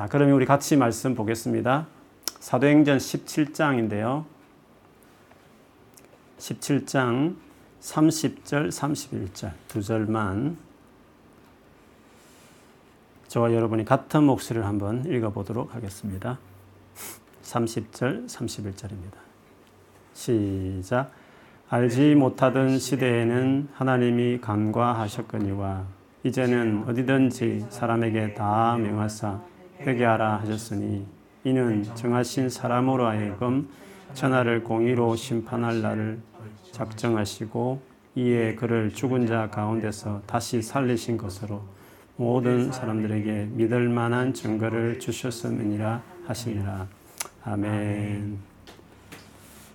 자, 그러면 우리 같이 말씀 보겠습니다. 사도행전 17장인데요. 17장 30절, 31절 두 절만 저와 여러분이 같은 목소리를 한번 읽어보도록 하겠습니다. 30절, 31절입니다. 시작. 알지 못하던 시대에는 하나님이 간과하셨거니와 이제는 어디든지 사람에게 다 명하사 회개하라 하셨으니 이는 정하신 사람으로 하여금 천하를 공의로 심판할 날을 작정하시고 이에 그를 죽은 자 가운데서 다시 살리신 것으로 모든 사람들에게 믿을 만한 증거를 주셨음이니라 하시니라. 아멘.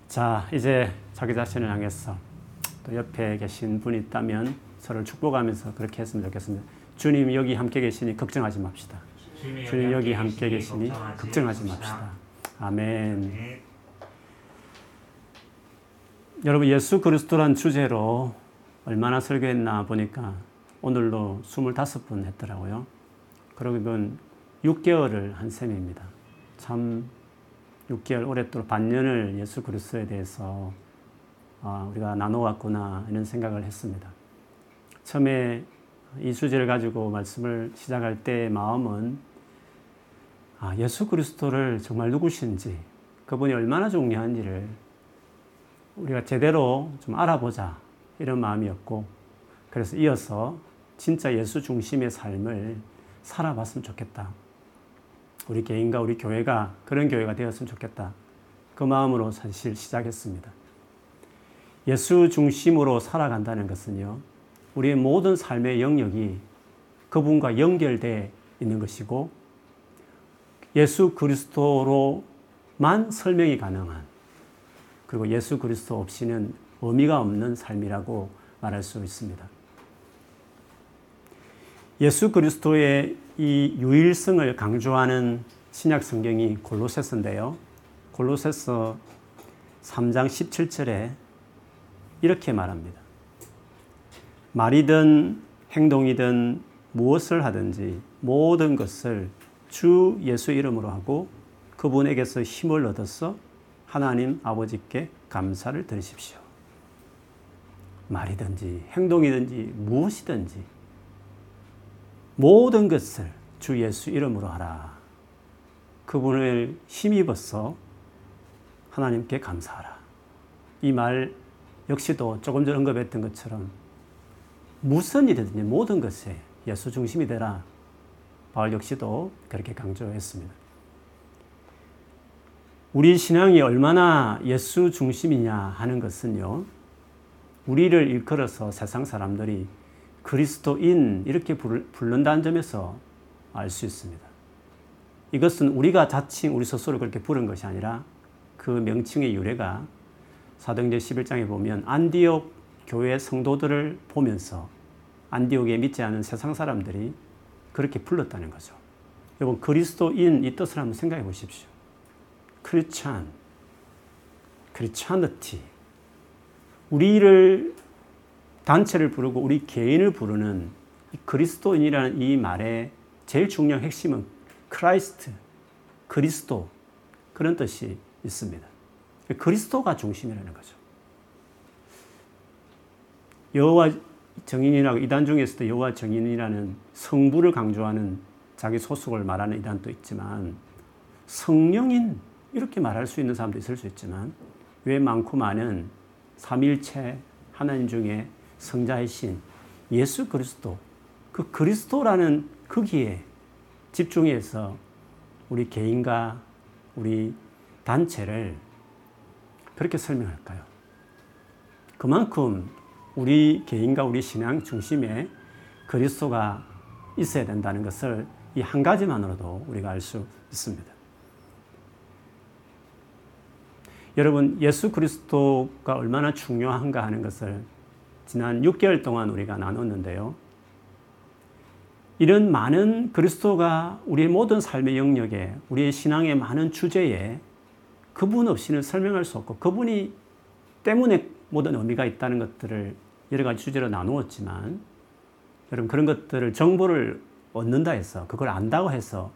자, 이제 자기 자신을 향해서 또 옆에 계신 분이 있다면 서로 축복하면서 그렇게 했으면 좋겠습니다. 주님 여기 함께 계시니 걱정하지 맙시다. 주님 여기 함께 계시니 걱정하지 맙시다. 아멘. 여러분 예수 그리스도란 주제로 얼마나 설교했나 보니까 오늘로 25분 했더라고요. 그러면 6개월을 한 셈입니다. 참 6개월 오랫도록 반년을 예수 그리스도에 대해서 아, 우리가 나눠왔구나 이런 생각을 했습니다. 처음에 이 주제를 가지고 말씀을 시작할 때 마음은 아, 예수 그리스도를 정말 누구신지 그분이 얼마나 중요한지를 우리가 제대로 좀 알아보자 이런 마음이었고 그래서 이어서 진짜 예수 중심의 삶을 살아봤으면 좋겠다. 우리 개인과 우리 교회가 그런 교회가 되었으면 좋겠다. 그 마음으로 사실 시작했습니다. 예수 중심으로 살아간다는 것은요, 우리의 모든 삶의 영역이 그분과 연결되어 있는 것이고, 예수 그리스도로만 설명이 가능한, 그리고 예수 그리스도 없이는 의미가 없는 삶이라고 말할 수 있습니다. 예수 그리스도의 이 유일성을 강조하는 신약 성경이 골로새서인데요. 골로새서 3장 17절에 이렇게 말합니다. 말이든 행동이든 무엇을 하든지 모든 것을 주 예수 이름으로 하고 그분에게서 힘을 얻어서 하나님 아버지께 감사를 드리십시오. 말이든지 행동이든지 무엇이든지 모든 것을 주 예수 이름으로 하라. 그분을 힘입어서 하나님께 감사하라. 이 말 역시도 조금 전 언급했던 것처럼 무슨 일이든지 모든 것에 예수 중심이 되라. 바울 역시도 그렇게 강조했습니다. 우리 신앙이 얼마나 예수 중심이냐 하는 것은요, 우리를 일컬어서 세상 사람들이 그리스도인 이렇게 부른다는 점에서 알 수 있습니다. 이것은 우리가 자칭 우리 스스로 그렇게 부른 것이 아니라 그 명칭의 유래가 사도행전 11장에 보면 안디옥 교회 성도들을 보면서 안디옥에 믿지 않은 세상 사람들이 그렇게 불렀다는 거죠. 여러분 그리스도인 이 뜻을 한번 생각해 보십시오. Christian, Christianity. 우리를 단체를 부르고 우리 개인을 부르는 그리스도인이라는 이 말의 제일 중요한 핵심은 Christ, 그리스도 그런 뜻이 있습니다. 그리스도가 중심이라는 거죠. 여호와 정인이라고 이단 중에서도 여호와 정인이라는 성부를 강조하는 자기 소속을 말하는 이단도 있지만 성령인 이렇게 말할 수 있는 사람도 있을 수 있지만 왜 많고 많은 삼일체 하나님 중에 성자이신 예수 그리스도 그 그리스도라는 크기에 집중해서 우리 개인과 우리 단체를 그렇게 설명할까요? 그만큼 우리 개인과 우리 신앙 중심에 그리스도가 있어야 된다는 것을 이 한 가지만으로도 우리가 알 수 있습니다. 여러분, 예수 그리스도가 얼마나 중요한가 하는 것을 지난 6개월 동안 우리가 나눴는데요. 이런 많은 그리스도가 우리의 모든 삶의 영역에, 우리의 신앙의 많은 주제에 그분 없이는 설명할 수 없고 그분이 때문에 모든 의미가 있다는 것들을 여러 가지 주제로 나누었지만 여러분 그런 것들을 정보를 얻는다 해서 그걸 안다고 해서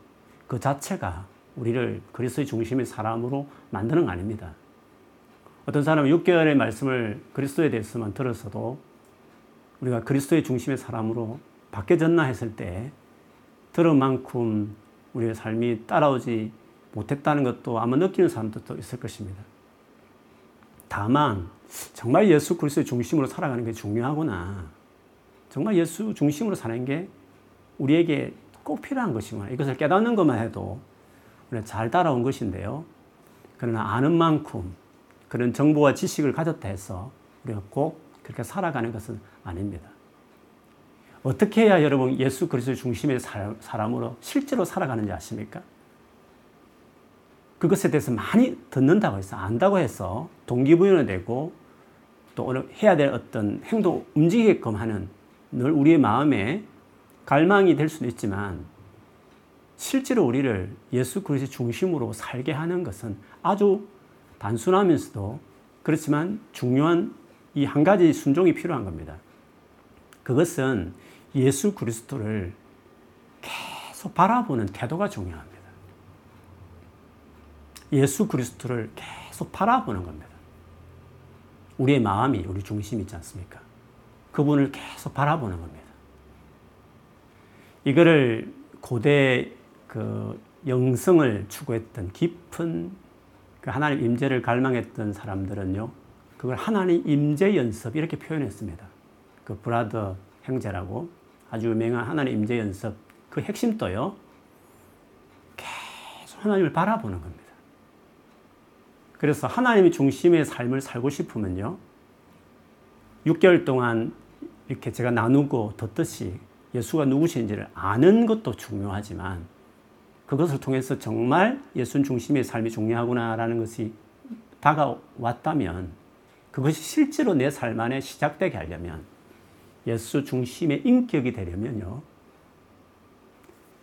그 자체가 우리를 그리스도의 중심의 사람으로 만드는 거 아닙니다. 어떤 사람은 6개월의 말씀을 그리스도에 대해서만 들었어도 우리가 그리스도의 중심의 사람으로 바뀌어졌나 했을 때 들은 만큼 우리의 삶이 따라오지 못했다는 것도 아마 느끼는 사람들도 있을 것입니다. 다만 정말 예수 그리스도의 중심으로 살아가는 게 중요하구나. 정말 예수 중심으로 사는 게 우리에게 꼭 필요한 것이구나. 이것을 깨닫는 것만 해도 우리가 잘 따라온 것인데요. 그러나 아는 만큼 그런 정보와 지식을 가졌다 해서 우리가 꼭 그렇게 살아가는 것은 아닙니다. 어떻게 해야 여러분 예수 그리스도 중심의 사람으로 실제로 살아가는지 아십니까? 그것에 대해서 많이 듣는다고 해서 안다고 해서 동기부여는 되고 또 오늘 해야 될 어떤 행동 움직이게끔 하는 늘 우리의 마음에 갈망이 될 수도 있지만 실제로 우리를 예수 그리스도 중심으로 살게 하는 것은 아주 단순하면서도 그렇지만 중요한 이 한 가지 순종이 필요한 겁니다. 그것은 예수 그리스도를 계속 바라보는 태도가 중요합니다. 예수 그리스도를 계속 바라보는 겁니다. 우리의 마음이 우리 중심이 있지 않습니까? 그분을 계속 바라보는 겁니다. 이거를 고대 그 영성을 추구했던 깊은 그 하나님 임재를 갈망했던 사람들은요, 그걸 하나님 임재 연습 이렇게 표현했습니다. 그 브라더 형제라고 아주 유명한 하나님 임재 연습 그 핵심도요. 계속 하나님을 바라보는 겁니다. 그래서 하나님이 중심의 삶을 살고 싶으면요. 6개월 동안 이렇게 제가 나누고 듣듯이 예수가 누구신지를 아는 것도 중요하지만 그것을 통해서 정말 예수 중심의 삶이 중요하구나라는 것이 다가왔다면 그것이 실제로 내 삶 안에 시작되게 하려면 예수 중심의 인격이 되려면요.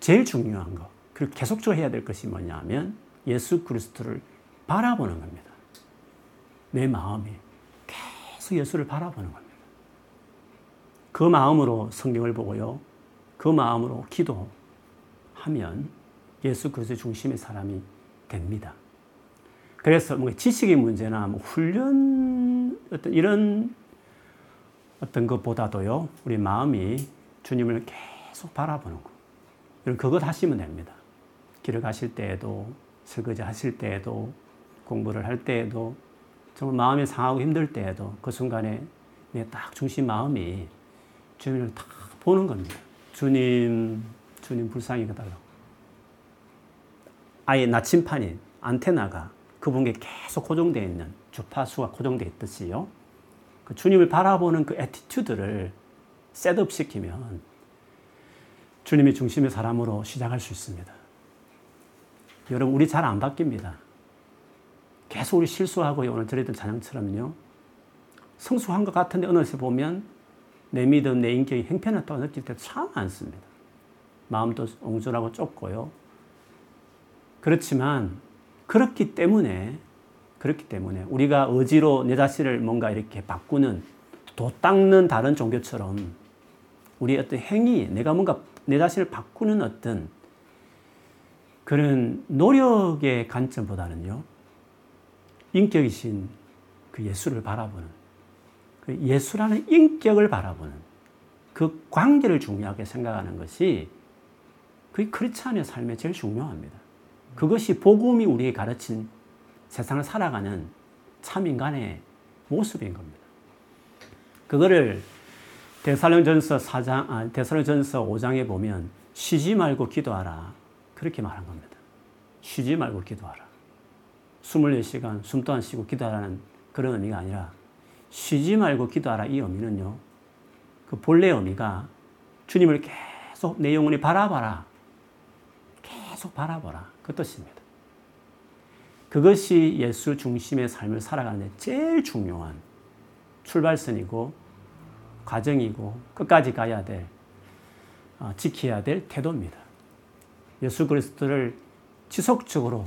제일 중요한 거, 그리고 계속적으로 해야 될 것이 뭐냐 하면 예수 그리스도를 바라보는 겁니다. 내 마음이 계속 예수를 바라보는 겁니다. 그 마음으로 성경을 보고요. 그 마음으로 기도하면 예수 그리스도 중심의 사람이 됩니다. 그래서 뭐 지식의 문제나 뭐 훈련 어떤 이런 어떤 것보다도요, 우리 마음이 주님을 계속 바라보는 거. 여러분, 그것 하시면 됩니다. 길을 가실 때에도, 설거지 하실 때에도, 공부를 할 때에도, 정말 마음이 상하고 힘들 때에도, 그 순간에 내딱 중심 마음이 주님을 딱 보는 겁니다. 주님, 주님 불쌍히 해달라고. 아예 나침판인 안테나가 그분께 계속 고정되어 있는 주파수가 고정되어 있듯이요. 그 주님을 바라보는 그 attitude를 set up 시키면 주님이 중심의 사람으로 시작할 수 있습니다. 여러분, 우리 잘 안 바뀝니다. 계속 우리 실수하고 오늘 드렸던 찬양처럼요. 성숙한 것 같은데 어느새 보면 내 믿음, 내 인격이 행편했다고 느낄 때 참 많습니다. 마음도 옹졸하고 좁고요. 그렇지만 그렇기 때문에 그렇기 때문에 우리가 의지로 내 자신을 뭔가 이렇게 바꾸는 도 닦는 다른 종교처럼 우리의 어떤 행위, 내가 뭔가 내 자신을 바꾸는 어떤 그런 노력의 관점보다는요, 인격이신 그 예수를 바라보는, 그 예수라는 인격을 바라보는 그 관계를 중요하게 생각하는 것이 그 크리스찬의 삶에 제일 중요합니다. 그것이 복음이 우리에게 가르친 세상을 살아가는 참 인간의 모습인 겁니다. 그거를 대살령전서 4장, 아, 대살령전서 5장에 보면 쉬지 말고 기도하라. 그렇게 말한 겁니다. 쉬지 말고 기도하라. 24시간 숨도 안 쉬고 기도하라는 그런 의미가 아니라 쉬지 말고 기도하라 이 의미는요. 그 본래 의미가 주님을 계속 내 영혼이 바라봐라. 계속 바라봐라. 그 뜻입니다. 그것이 예수 중심의 삶을 살아가는 제일 중요한 출발선이고 과정이고 끝까지 가야 될 어, 지켜야 될 태도입니다. 예수 그리스도를 지속적으로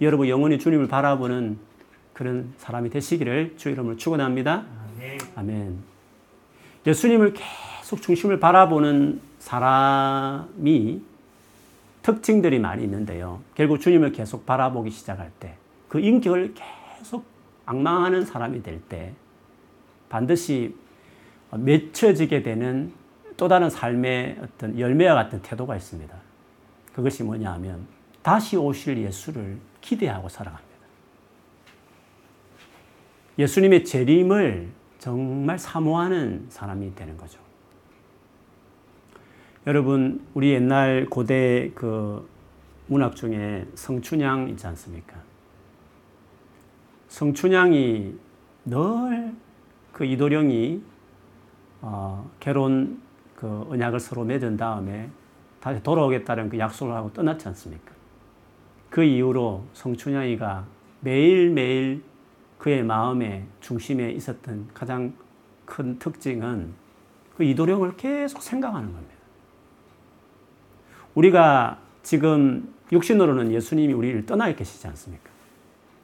여러분 영원히 주님을 바라보는 그런 사람이 되시기를 주 이름으로 축원합니다. 아멘. 아멘. 예수님을 계속 중심을 바라보는 사람이 특징들이 많이 있는데요. 결국 주님을 계속 바라보기 시작할 때, 그 인격을 계속 악망하는 사람이 될 때, 반드시 맺혀지게 되는 또 다른 삶의 어떤 열매와 같은 태도가 있습니다. 그것이 뭐냐 하면, 다시 오실 예수를 기대하고 살아갑니다. 예수님의 재림을 정말 사모하는 사람이 되는 거죠. 여러분, 우리 옛날 고대 그 문학 중에 성춘향 있지 않습니까? 성춘향이 늘 그 이도령이 어, 결혼 그 언약을 서로 맺은 다음에 다시 돌아오겠다는 그 약속을 하고 떠났지 않습니까? 그 이후로 성춘향이가 매일매일 그의 마음의 중심에 있었던 가장 큰 특징은 그 이도령을 계속 생각하는 겁니다. 우리가 지금 육신으로는 예수님이 우리를 떠나 계시지 않습니까?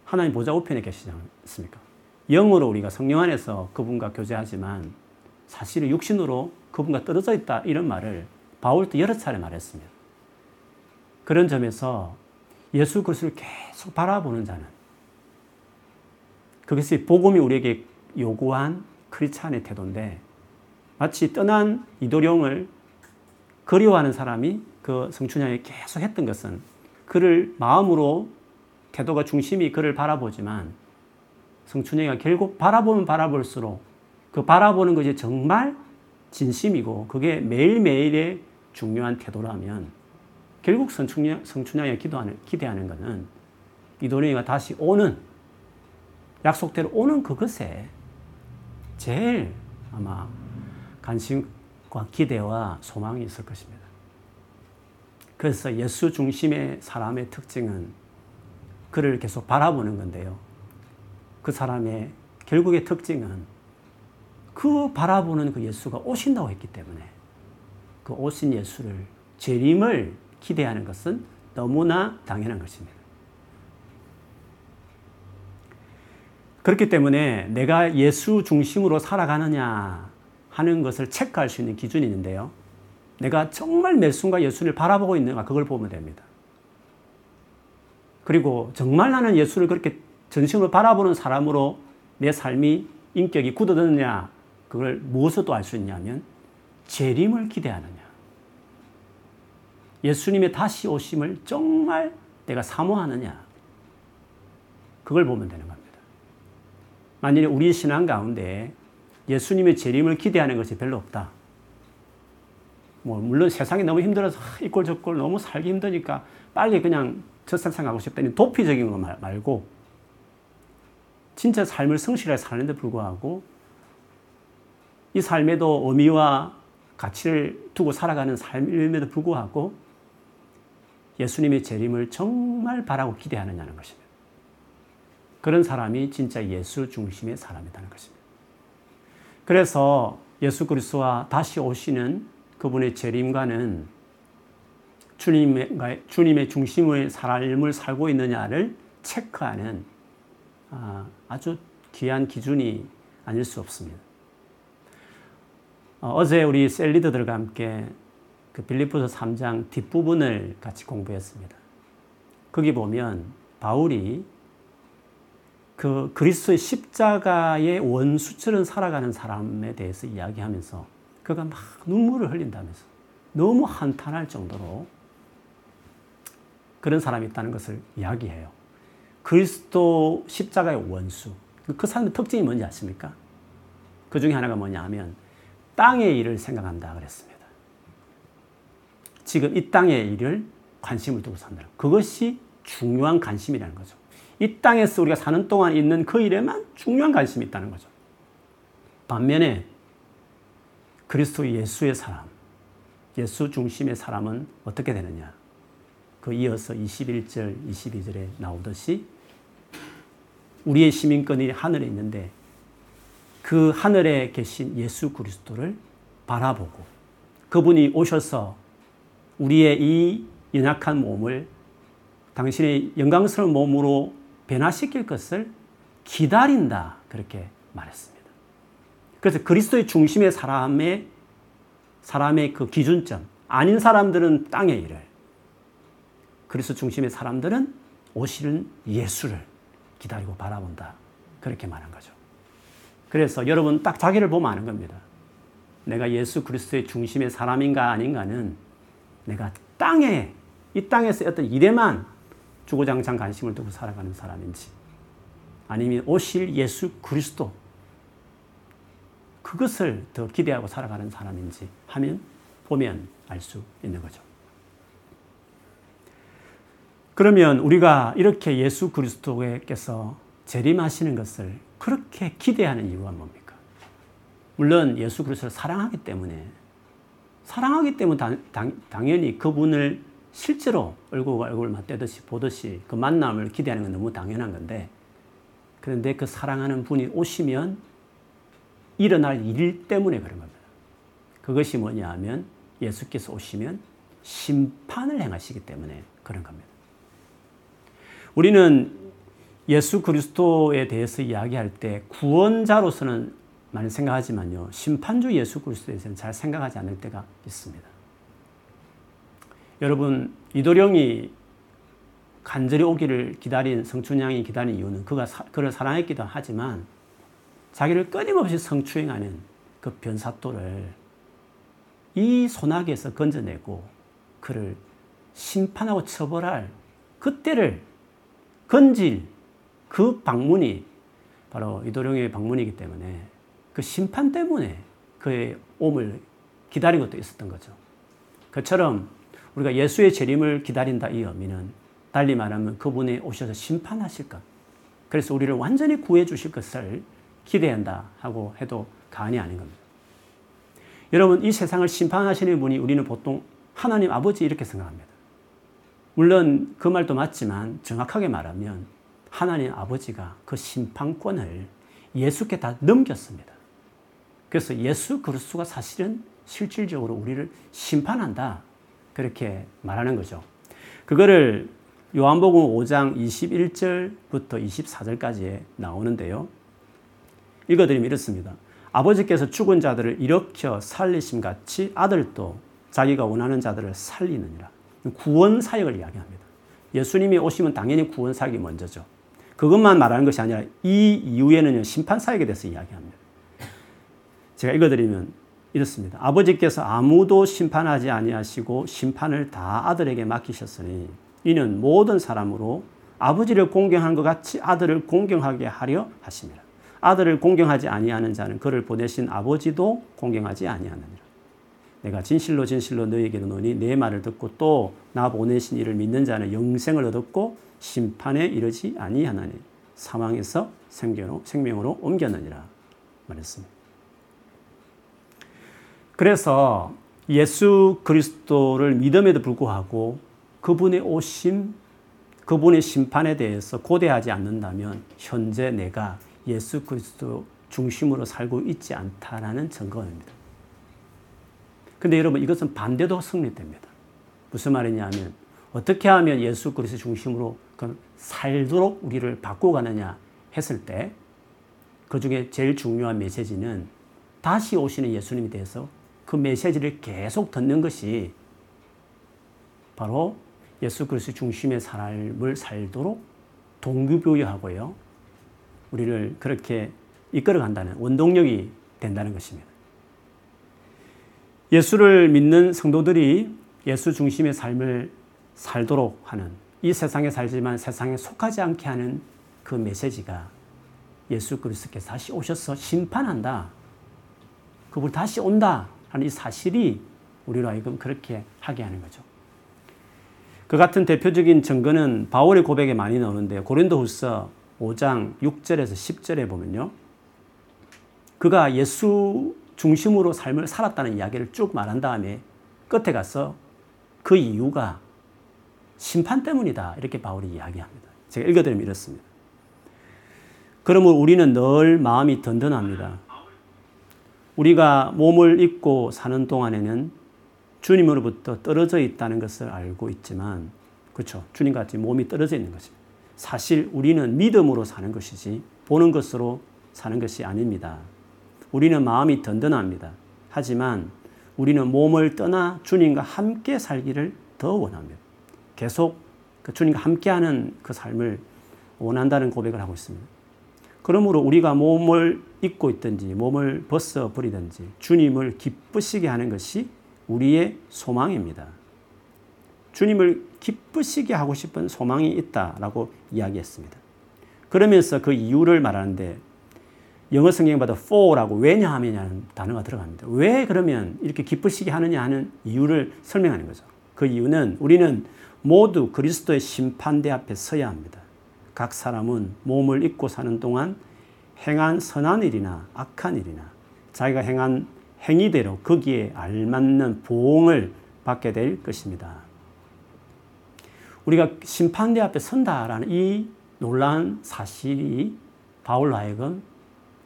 하나님 보좌 우편에 계시지 않습니까? 영으로 우리가 성령 안에서 그분과 교제하지만 사실은 육신으로 그분과 떨어져 있다 이런 말을 바울도 여러 차례 말했습니다. 그런 점에서 예수 그리스도를 계속 바라보는 자는 그것이 복음이 우리에게 요구한 크리스찬의 태도인데 마치 떠난 이도령을 그리워하는 사람이 그 성춘향이 계속 했던 것은 그를 마음으로 태도가 중심이 그를 바라보지만 성춘향이가 결국 바라보면 바라볼수록 그 바라보는 것이 정말 진심이고 그게 매일매일의 중요한 태도라면 결국 성춘향, 성춘향이 기도하는, 기대하는 것은 이도령이가 다시 오는 약속대로 오는 그것에 제일 아마 관심과 기대와 소망이 있을 것입니다. 그래서 예수 중심의 사람의 특징은 그를 계속 바라보는 건데요. 그 사람의 결국의 특징은 그 바라보는 그 예수가 오신다고 했기 때문에 그 오신 예수를 재림을 기대하는 것은 너무나 당연한 것입니다. 그렇기 때문에 내가 예수 중심으로 살아가느냐 하는 것을 체크할 수 있는 기준이 있는데요. 내가 정말 매 순간 예수를 바라보고 있는가 그걸 보면 됩니다. 그리고 정말 나는 예수를 그렇게 전심으로 바라보는 사람으로 내 삶이 인격이 굳어졌느냐 그걸 무엇으로 알 수 있냐면 재림을 기대하느냐. 예수님의 다시 오심을 정말 내가 사모하느냐. 그걸 보면 되는 겁니다. 만일에 우리 신앙 가운데 예수님의 재림을 기대하는 것이 별로 없다. 뭐 물론 세상이 너무 힘들어서 이꼴 저꼴 너무 살기 힘드니까 빨리 그냥 저 세상 가고 싶다니 도피적인 거 말고 진짜 삶을 성실하게 사는데 불구하고 이 삶에도 의미와 가치를 두고 살아가는 삶임에도 불구하고 예수님의 재림을 정말 바라고 기대하느냐는 것입니다. 그런 사람이 진짜 예수 중심의 사람이라는 것입니다. 그래서 예수 그리스도와 다시 오시는 그분의 재림과는 주님의, 주님의 중심의 삶을 살고 있느냐를 체크하는 아, 아주 귀한 기준이 아닐 수 없습니다. 어, 어제 우리 셀리더들과 함께 그 빌리포서 3장 뒷부분을 같이 공부했습니다. 거기 보면 바울이 그 그리스도의 십자가의 원수처럼 살아가는 사람에 대해서 이야기하면서 그가 막 눈물을 흘린다면서 너무 한탄할 정도로 그런 사람이 있다는 것을 이야기해요. 그리스도 십자가의 원수. 그 사람의 특징이 뭔지 아십니까? 그 중에 하나가 뭐냐 하면 땅의 일을 생각한다 그랬습니다. 지금 이 땅의 일을 관심을 두고 산다. 그것이 중요한 관심이라는 거죠. 이 땅에서 우리가 사는 동안 있는 그 일에만 중요한 관심이 있다는 거죠. 반면에 그리스도 예수의 사람, 예수 중심의 사람은 어떻게 되느냐? 그 이어서 21절, 22절에 나오듯이 우리의 시민권이 하늘에 있는데 그 하늘에 계신 예수 그리스도를 바라보고 그분이 오셔서 우리의 이 연약한 몸을 당신의 영광스러운 몸으로 변화시킬 것을 기다린다. 그렇게 말했습니다. 그래서 그리스도의 중심의 사람의, 사람의 그 기준점, 아닌 사람들은 땅의 일을, 그리스도 중심의 사람들은 오시는 예수를 기다리고 바라본다. 그렇게 말한 거죠. 그래서 여러분 딱 자기를 보면 아는 겁니다. 내가 예수 그리스도의 중심의 사람인가 아닌가는 내가 땅에 이 땅에서 어떤 일에만 주고장창 관심을 두고 살아가는 사람인지 아니면 오실 예수 그리스도 그것을 더 기대하고 살아가는 사람인지 하면 보면 알 수 있는 거죠. 그러면 우리가 이렇게 예수 그리스도께서 재림하시는 것을 그렇게 기대하는 이유가 뭡니까? 물론 예수 그리스도를 사랑하기 때문에 사랑하기 때문에 당, 당, 당연히 그분을 실제로 얼굴과 얼굴 맞대듯이 보듯이 그 만남을 기대하는 건 너무 당연한 건데 그런데 그 사랑하는 분이 오시면 일어날 일 때문에 그런 겁니다. 그것이 뭐냐 하면 예수께서 오시면 심판을 행하시기 때문에 그런 겁니다. 우리는 예수 그리스도에 대해서 이야기할 때 구원자로서는 많이 생각하지만요. 심판주 예수 그리스도에 대해서는 잘 생각하지 않을 때가 있습니다. 여러분, 이도령이 간절히 오기를 기다린 성춘양이 기다린 이유는 그가 사, 그를 사랑했기도 하지만 자기를 끊임없이 성추행하는 그 변사또를 이 소나기에서 건져내고 그를 심판하고 처벌할 그때를 건질 그 방문이 바로 이도령의 방문이기 때문에 그 심판 때문에 그의 옴을 기다린 것도 있었던 거죠. 그처럼 우리가 예수의 재림을 기다린다 이 의미는 달리 말하면 그분이 오셔서 심판하실 것. 그래서 우리를 완전히 구해 주실 것을 기대한다 하고 해도 가언이 아닌 겁니다. 여러분, 이 세상을 심판하시는 분이 우리는 보통 하나님 아버지 이렇게 생각합니다. 물론 그 말도 맞지만 정확하게 말하면 하나님 아버지가 그 심판권을 예수께 다 넘겼습니다. 그래서 예수 그리스도가 사실은 실질적으로 우리를 심판한다. 그렇게 말하는 거죠. 그거를 요한복음 5장 21절부터 24절까지 나오는데요. 읽어드리면 이렇습니다. 아버지께서 죽은 자들을 일으켜 살리심 같이 아들도 자기가 원하는 자들을 살리느니라. 구원 사역을 이야기합니다. 예수님이 오시면 당연히 구원 사역이 먼저죠. 그것만 말하는 것이 아니라 이 이후에는 심판 사역에 대해서 이야기합니다. 제가 읽어드리면 이렇습니다. 아버지께서 아무도 심판하지 아니하시고 심판을 다 아들에게 맡기셨으니 이는 모든 사람으로 아버지를 공경한 것 같이 아들을 공경하게 하려 하십니다. 아들을 공경하지 아니하는 자는 그를 보내신 아버지도 공경하지 아니하느니라. 내가 진실로 진실로 너에게 이르노니 내 말을 듣고 또 나 보내신 이를 믿는 자는 영생을 얻었고 심판에 이르지 아니하나니 사망에서 생명으로 옮겼느니라 말했습니다. 그래서 예수 그리스도를 믿음에도 불구하고 그분의 오심, 그분의 심판에 대해서 고대하지 않는다면 현재 내가 예수 그리스도 중심으로 살고 있지 않다라는 증거입니다. 근데 여러분 이것은 반대도 성립됩니다. 무슨 말이냐면 어떻게 하면 예수 그리스도 중심으로 살도록 우리를 바꿔가느냐 했을 때 그 중에 제일 중요한 메시지는 다시 오시는 예수님에 대해서 그 메시지를 계속 듣는 것이 바로 예수 그리스도 중심의 삶을 살도록 동기부여하고요. 우리를 그렇게 이끌어간다는 원동력이 된다는 것입니다. 예수를 믿는 성도들이 예수 중심의 삶을 살도록 하는 이 세상에 살지만 세상에 속하지 않게 하는 그 메시지가 예수 그리스도께서 다시 오셔서 심판한다. 그분 다시 온다 하는 이 사실이 우리로 하여금 그렇게 하게 하는 거죠. 그 같은 대표적인 증거는 바울의 고백에 많이 나오는데 고린도후서 5장 6절에서 10절에 보면요. 그가 예수 중심으로 삶을 살았다는 이야기를 쭉 말한 다음에 끝에 가서 그 이유가 심판 때문이다. 이렇게 바울이 이야기합니다. 제가 읽어드리면 이렇습니다. 그러므로 우리는 늘 마음이 든든합니다. 우리가 몸을 입고 사는 동안에는 주님으로부터 떨어져 있다는 것을 알고 있지만, 그렇죠. 주님 같이 몸이 떨어져 있는 것입니다. 사실 우리는 믿음으로 사는 것이지 보는 것으로 사는 것이 아닙니다. 우리는 마음이 든든합니다. 하지만 우리는 몸을 떠나 주님과 함께 살기를 더 원합니다. 계속 그 주님과 함께하는 그 삶을 원한다는 고백을 하고 있습니다. 그러므로 우리가 몸을 입고 있든지 몸을 벗어 버리든지 주님을 기쁘시게 하는 것이 우리의 소망입니다. 주님을 기쁘시게 하고 싶은 소망이 있다라고 이야기했습니다. 그러면서 그 이유를 말하는데 영어 성경보다 for라고 왜냐하면이라는 단어가 들어갑니다. 왜 그러면 이렇게 기쁘시게 하느냐 하는 이유를 설명하는 거죠. 그 이유는 우리는 모두 그리스도의 심판대 앞에 서야 합니다. 각 사람은 몸을 입고 사는 동안 행한 선한 일이나 악한 일이나 자기가 행한 행위대로 거기에 알맞는 보응을 받게 될 것입니다. 우리가 심판대 앞에 선다라는 이 놀라운 사실이 바울로 하여금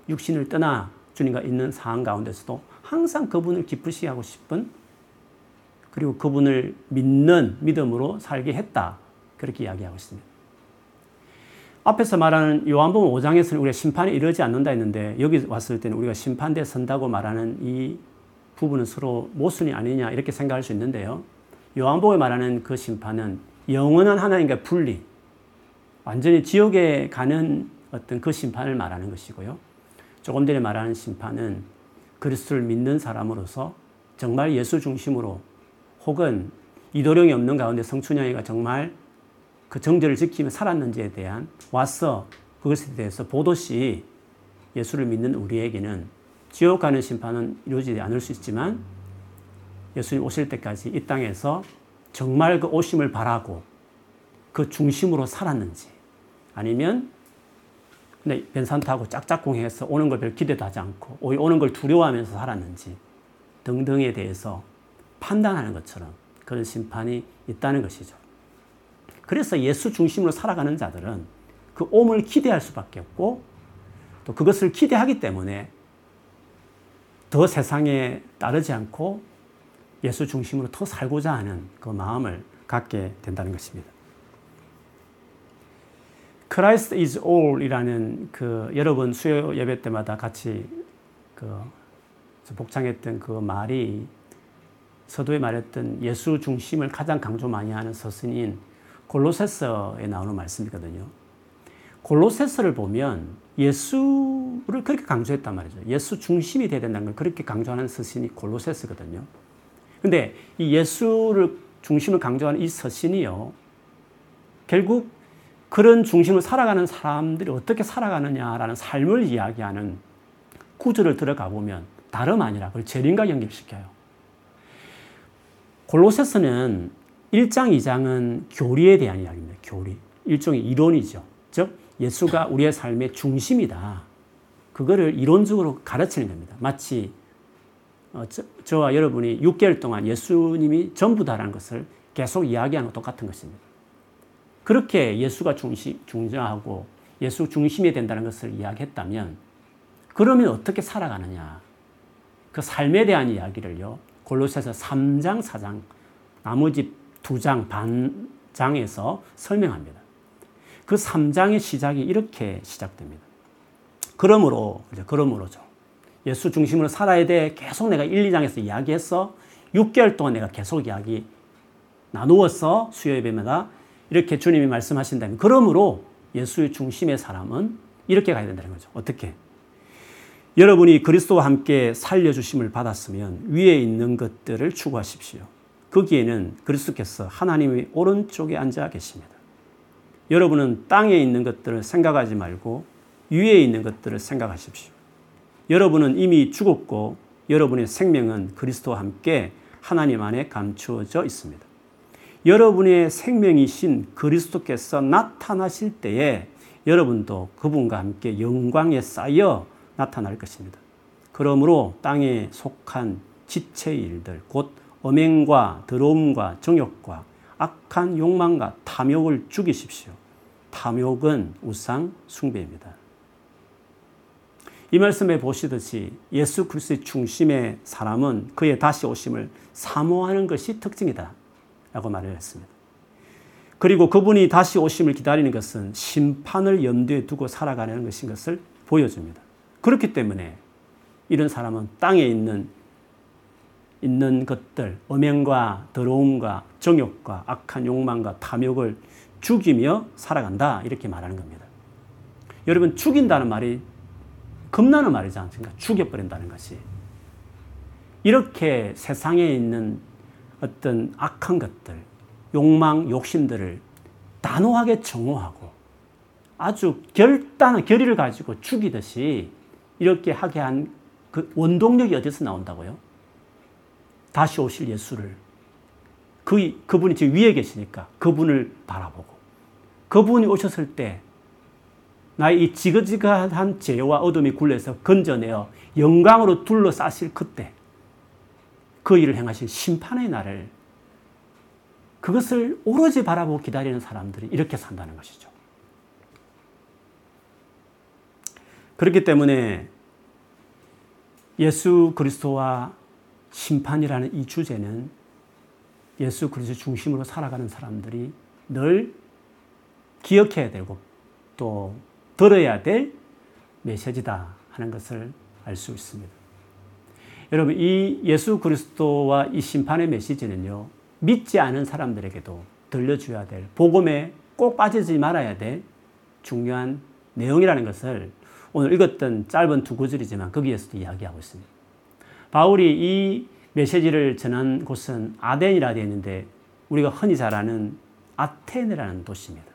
육신을 떠나 주님과 있는 상황 가운데서도 항상 그분을 기쁘시게 하고 싶은 그리고 그분을 믿는 믿음으로 살게 했다. 그렇게 이야기하고 있습니다. 앞에서 말하는 요한복음 5장에서는 우리가 심판에 이르지 않는다 했는데 여기 왔을 때는 우리가 심판대에 선다고 말하는 이 부분은 서로 모순이 아니냐 이렇게 생각할 수 있는데요. 요한복음에 말하는 그 심판은 영원한 하나님과 분리, 완전히 지옥에 가는 어떤 그 심판을 말하는 것이고요. 조금 전에 말하는 심판은 그리스도를 믿는 사람으로서 정말 예수 중심으로 혹은 이도령이 없는 가운데 성춘향이가 정말 그 정죄를 지키며 살았는지에 대한 와서 그것에 대해서 보듯이 예수를 믿는 우리에게는 지옥 가는 심판은 이루어지지 않을 수 있지만 예수님 오실 때까지 이 땅에서 정말 그 오심을 바라고 그 중심으로 살았는지 아니면 근데 변산 타고 짝짝꿍해서 오는 걸 별 기대도 하지 않고 오는 걸 두려워하면서 살았는지 등등에 대해서 판단하는 것처럼 그런 심판이 있다는 것이죠. 그래서 예수 중심으로 살아가는 자들은 그 옴을 기대할 수밖에 없고 또 그것을 기대하기 때문에 더 세상에 따르지 않고 예수 중심으로 더 살고자 하는 그 마음을 갖게 된다는 것입니다. Christ is all 이라는 그 여러분 수요 예배 때마다 같이 그 복창했던 그 말이 서도에 말했던 예수 중심을 가장 강조 많이 하는 서신인 골로새서에 나오는 말씀이거든요. 골로새서를 보면 예수를 그렇게 강조했단 말이죠. 예수 중심이 되야 된다는 걸 그렇게 강조하는 서신이 골로새서거든요. 근데 이 예수를 중심을 강조하는 이 서신이요. 결국 그런 중심을 살아가는 사람들이 어떻게 살아가느냐라는 삶을 이야기하는 구절을 들어가 보면 다름 아니라 그걸 재림과 연결시켜요. 골로새서는 1장, 2장은 교리에 대한 이야기입니다. 교리. 일종의 이론이죠. 즉, 예수가 우리의 삶의 중심이다. 그거를 이론적으로 가르치는 겁니다. 마치 어, 저, 와 여러분이 6개월 동안 예수님이 전부다라는 것을 계속 이야기하는 것 똑같은 것입니다. 그렇게 예수가 중심, 중요하고 예수 중심이 된다는 것을 이야기했다면 그러면 어떻게 살아가느냐. 그 삶에 대한 이야기를요. 골로새서 3장, 4장, 나머지 2장, 반 장에서 설명합니다. 그 3장의 시작이 이렇게 시작됩니다. 그러므로, 그러므로죠. 예수 중심으로 살아야 돼. 계속 내가 1, 2장에서 이야기했어. 6개월 동안 내가 계속 이야기 나누었어. 수요 예배마다. 이렇게 주님이 말씀하신다면. 그러므로 예수의 중심의 사람은 이렇게 가야 된다는 거죠. 어떻게? 여러분이 그리스도와 함께 살려주심을 받았으면 위에 있는 것들을 추구하십시오. 거기에는 그리스도께서 하나님의 오른쪽에 앉아 계십니다. 여러분은 땅에 있는 것들을 생각하지 말고 위에 있는 것들을 생각하십시오. 여러분은 이미 죽었고 여러분의 생명은 그리스도와 함께 하나님 안에 감추어져 있습니다. 여러분의 생명이신 그리스도께서 나타나실 때에 여러분도 그분과 함께 영광에 쌓여 나타날 것입니다. 그러므로 땅에 속한 지체의 일들, 곧 엄행과 더러움과 정욕과 악한 욕망과 탐욕을 죽이십시오. 탐욕은 우상 숭배입니다. 이 말씀에 보시듯이 예수 그리스도의 중심의 사람은 그의 다시 오심을 사모하는 것이 특징이다. 라고 말을 했습니다. 그리고 그분이 다시 오심을 기다리는 것은 심판을 염두에 두고 살아가는 것인 것을 보여줍니다. 그렇기 때문에 이런 사람은 땅에 있는 있는 것들, 음행과 더러움과 정욕과 악한 욕망과 탐욕을 죽이며 살아간다. 이렇게 말하는 겁니다. 여러분, 죽인다는 말이 겁나는 말이지 않습니까? 죽여버린다는 것이. 이렇게 세상에 있는 어떤 악한 것들, 욕망, 욕심들을 단호하게 정오하고 아주 결단한 결의를 가지고 죽이듯이 이렇게 하게 한 그 원동력이 어디서 나온다고요? 다시 오실 예수를 그 그분이 지금 위에 계시니까 그분을 바라보고 그분이 오셨을 때 나의 이 지긋지긋한 죄와 어둠이 굴려서 건져내어 영광으로 둘러싸실 그때 그 일을 행하신 심판의 날을 그것을 오로지 바라보고 기다리는 사람들이 이렇게 산다는 것이죠. 그렇기 때문에 예수 그리스도와 심판이라는 이 주제는 예수 그리스도 중심으로 살아가는 사람들이 늘 기억해야 되고 또 들어야 될 메시지다 하는 것을 알 수 있습니다. 여러분, 이 예수 그리스도와 이 심판의 메시지는요, 믿지 않은 사람들에게도 들려줘야 될, 복음에 꼭 빠지지 말아야 될 중요한 내용이라는 것을 오늘 읽었던 짧은 두 구절이지만 거기에서도 이야기하고 있습니다. 바울이 이 메시지를 전한 곳은 아덴이라 되어 있는데 우리가 흔히 잘 아는 아테네라는 도시입니다.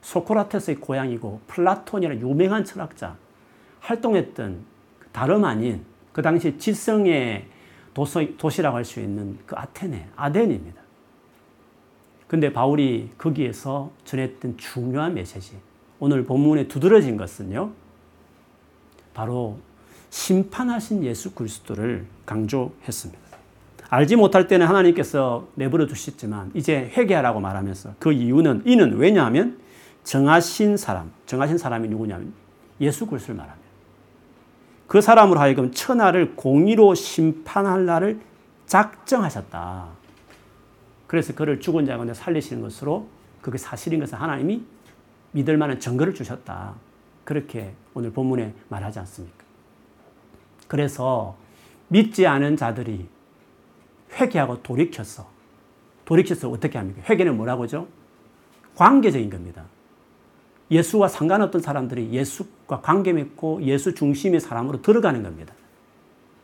소크라테스의 고향이고 플라톤이라는 유명한 철학자 활동했던 다름 아닌 그 당시 지성의 도시, 라고 할 수 있는 그 아테네, 아덴입니다. 근데 바울이 거기에서 전했던 중요한 메시지, 오늘 본문에 두드러진 것은요, 바로 심판하신 예수 그리스도를 강조했습니다. 알지 못할 때는 하나님께서 내버려 두셨지만 이제 회개하라고 말하면서 그 이유는 이는 왜냐하면 정하신 사람, 정하신 사람이 누구냐면 예수 그리스도를 말합니다. 그 사람으로 하여금 천하를 공의로 심판할 날을 작정하셨다. 그래서 그를 죽은 자 가운데 살리시는 것으로 그게 사실인 것을 하나님이 믿을 만한 증거를 주셨다. 그렇게 오늘 본문에 말하지 않습니까? 그래서 믿지 않은 자들이 회개하고 돌이켰어. 돌이켜서 어떻게 합니까? 회개는 뭐라고죠? 관계적인 겁니다. 예수와 상관없던 사람들이 예수과 관계 맺고 예수 중심의 사람으로 들어가는 겁니다.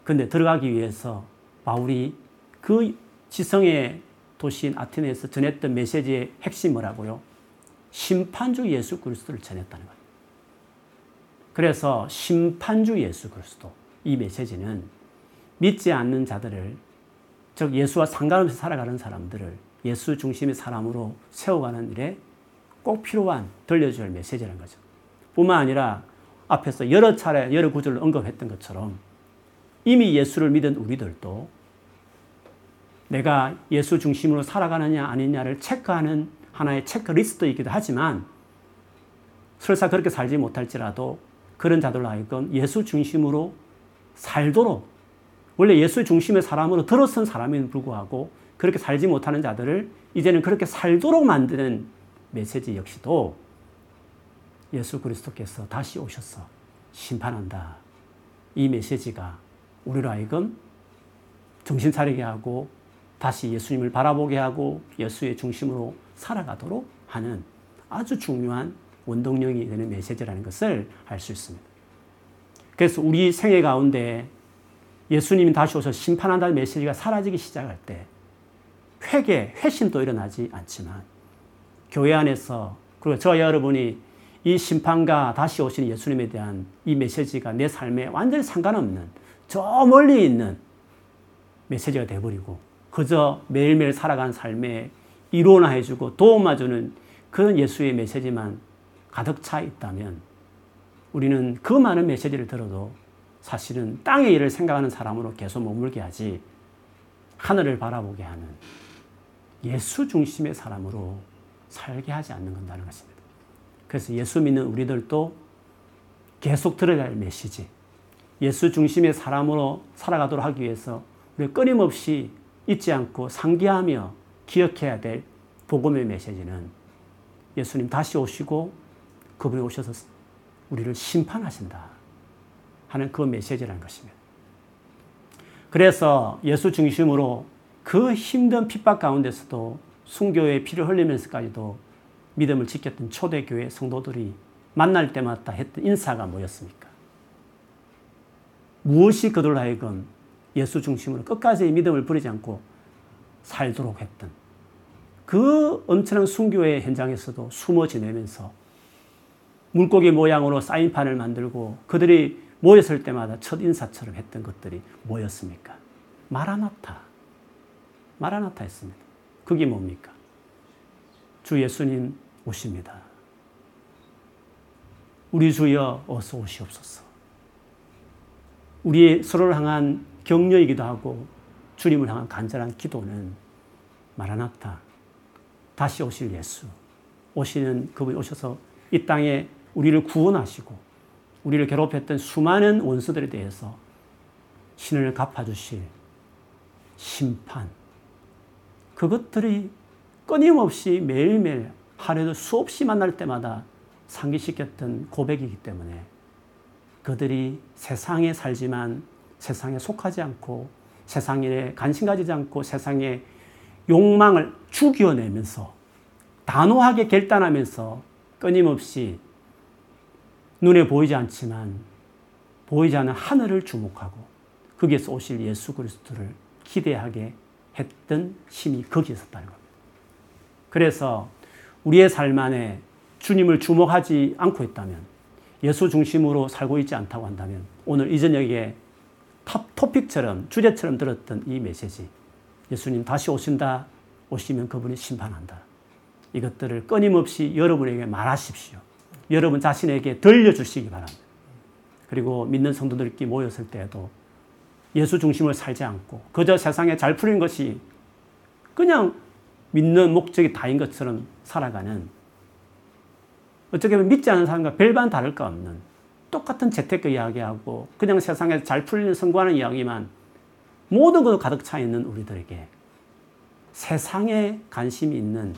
근데 들어가기 위해서 바울이 그 지성의 도시인 아테네에서 전했던 메시지의 핵심 뭐라고요? 심판주 예수 그리스도를 전했다는 거예요. 그래서 심판주 예수 그리스도 이 메시지는 믿지 않는 자들을 즉 예수와 상관없이 살아가는 사람들을 예수 중심의 사람으로 세워가는 일에 꼭 필요한 할 메시지라는 거죠. 뿐만 아니라 앞에서 여러 차례 여러 구절을 언급했던 것처럼 이미 예수를 믿은 우리들도 내가 예수 중심으로 살아가느냐 아니냐를 체크하는 하나의 체크리스트이기도 하지만 설사 그렇게 살지 못할지라도 그런 자들로 하여금 예수 중심으로 살도록 원래 예수 중심의 사람으로 들어선 사람에도 불구하고 그렇게 살지 못하는 자들을 이제는 그렇게 살도록 만드는 메시지 역시도 예수 그리스도께서 다시 오셔서 심판한다. 이 메시지가 우리로 하여금 정신 차리게 하고 다시 예수님을 바라보게 하고 예수의 중심으로 살아가도록 하는 아주 중요한 원동력이 되는 메시지라는 것을 알 수 있습니다. 그래서 우리 생애 가운데 예수님이 다시 오셔서 심판한다는 메시지가 사라지기 시작할 때 회개, 회심도 일어나지 않지만 교회 안에서 그리고 저와 여러분이 이 심판과 다시 오시는 예수님에 대한 이 메시지가 내 삶에 완전히 상관없는 저 멀리 있는 메시지가 돼버리고 그저 매일매일 살아가는 삶에 이론화해주고 도움해주는 그런 예수의 메시지만 가득 차 있다면 우리는 그 많은 메시지를 들어도 사실은 땅의 일을 생각하는 사람으로 계속 머물게 하지 하늘을 바라보게 하는 예수 중심의 사람으로 살게 하지 않는 건다는 것입니다. 그래서 예수 믿는 우리들도 계속 들어야 할 메시지, 예수 중심의 사람으로 살아가도록 하기 위해서 우리 끊임없이 잊지 않고 상기하며 기억해야 될 복음의 메시지는 예수님 다시 오시고 그분이 오셔서 우리를 심판하신다 하는 그 메시지라는 것입니다. 그래서 예수 중심으로 그 힘든 핍박 가운데서도 순교의 피를 흘리면서까지도 믿음을 지켰던 초대교회 성도들이 만날 때마다 했던 인사가 뭐였습니까? 무엇이 그들 하여금 예수 중심으로 끝까지 믿음을 버리지 않고 살도록 했던 그 엄청난 순교의 현장에서도 숨어 지내면서 물고기 모양으로 사인판을 만들고 그들이 모였을 때마다 첫 인사처럼 했던 것들이 뭐였습니까? 마라나타. 마라나타 했습니다. 그게 뭡니까? 주 예수님 오십니다. 우리 주여 어서 오시옵소서. 우리의 서로를 향한 격려이기도 하고 주님을 향한 간절한 기도는 마라나타. 다시 오실 예수. 오시는 그분이 오셔서 이 땅에 우리를 구원하시고 우리를 괴롭혔던 수많은 원수들에 대해서 신을 갚아주실 심판. 그것들이 끊임없이 매일매일 하루에도 수없이 만날 때마다 상기시켰던 고백이기 때문에 그들이 세상에 살지만 세상에 속하지 않고 세상에 관심 가지지 않고 세상의 욕망을 죽여내면서 단호하게 결단하면서 끊임없이 눈에 보이지 않지만 보이지 않는 하늘을 주목하고 거기에서 오실 예수 그리스도를 기대하게 했던 힘이 거기에 있었다는 겁니다. 그래서 우리의 삶 안에 주님을 주목하지 않고 있다면 예수 중심으로 살고 있지 않다고 한다면 오늘 이 저녁에 토픽처럼 주제처럼 들었던 이 메시지 예수님 다시 오신다 오시면 그분이 심판한다 이것들을 끊임없이 여러분에게 말하십시오. 여러분 자신에게 들려주시기 바랍니다. 그리고 믿는 성도들끼리 모였을 때에도 예수 중심을 살지 않고 그저 세상에 잘 풀린 것이 그냥 믿는 목적이 다인 것처럼 살아가는 어떻게 보면 믿지 않는 사람과 별반 다를 거 없는 똑같은 재테크 이야기하고 그냥 세상에 잘 풀리는 성공하는 이야기만 모든 것 가득 차 있는 우리들에게 세상에 관심이 있는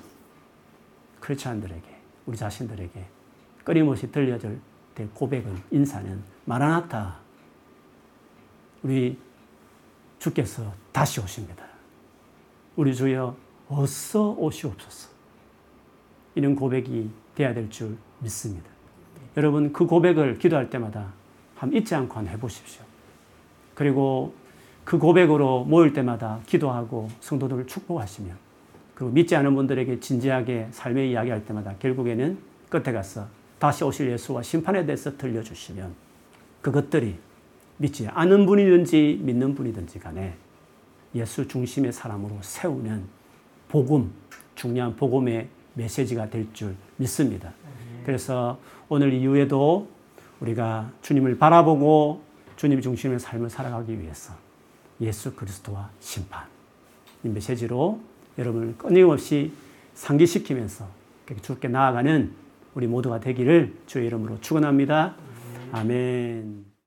크리스찬들에게 우리 자신들에게 끊임없이 들려줄 될 고백은 인사는 마라나타 우리 주께서 다시 오십니다. 우리 주여 어서 오시옵소서. 이런 고백이 돼야 될 줄 믿습니다. 여러분 그 고백을 기도할 때마다 한번 잊지 않고 한번 해보십시오. 그리고 그 고백으로 모일 때마다 기도하고 성도들을 축복하시며 그리고 믿지 않은 분들에게 진지하게 삶의 이야기할 때마다 결국에는 끝에 가서 다시 오실 예수와 심판에 대해서 들려주시면 그것들이 믿지 않은 분이든지 믿는 분이든지 간에 예수 중심의 사람으로 세우는 복음, 중요한 복음의 메시지가 될 줄 믿습니다. 그래서 오늘 이후에도 우리가 주님을 바라보고 주님 중심의 삶을 살아가기 위해서 예수 그리스도와 심판 이 메시지로 여러분을 끊임없이 상기시키면서 주께 나아가는 우리 모두가 되기를 주의 이름으로 축원합니다. 아멘.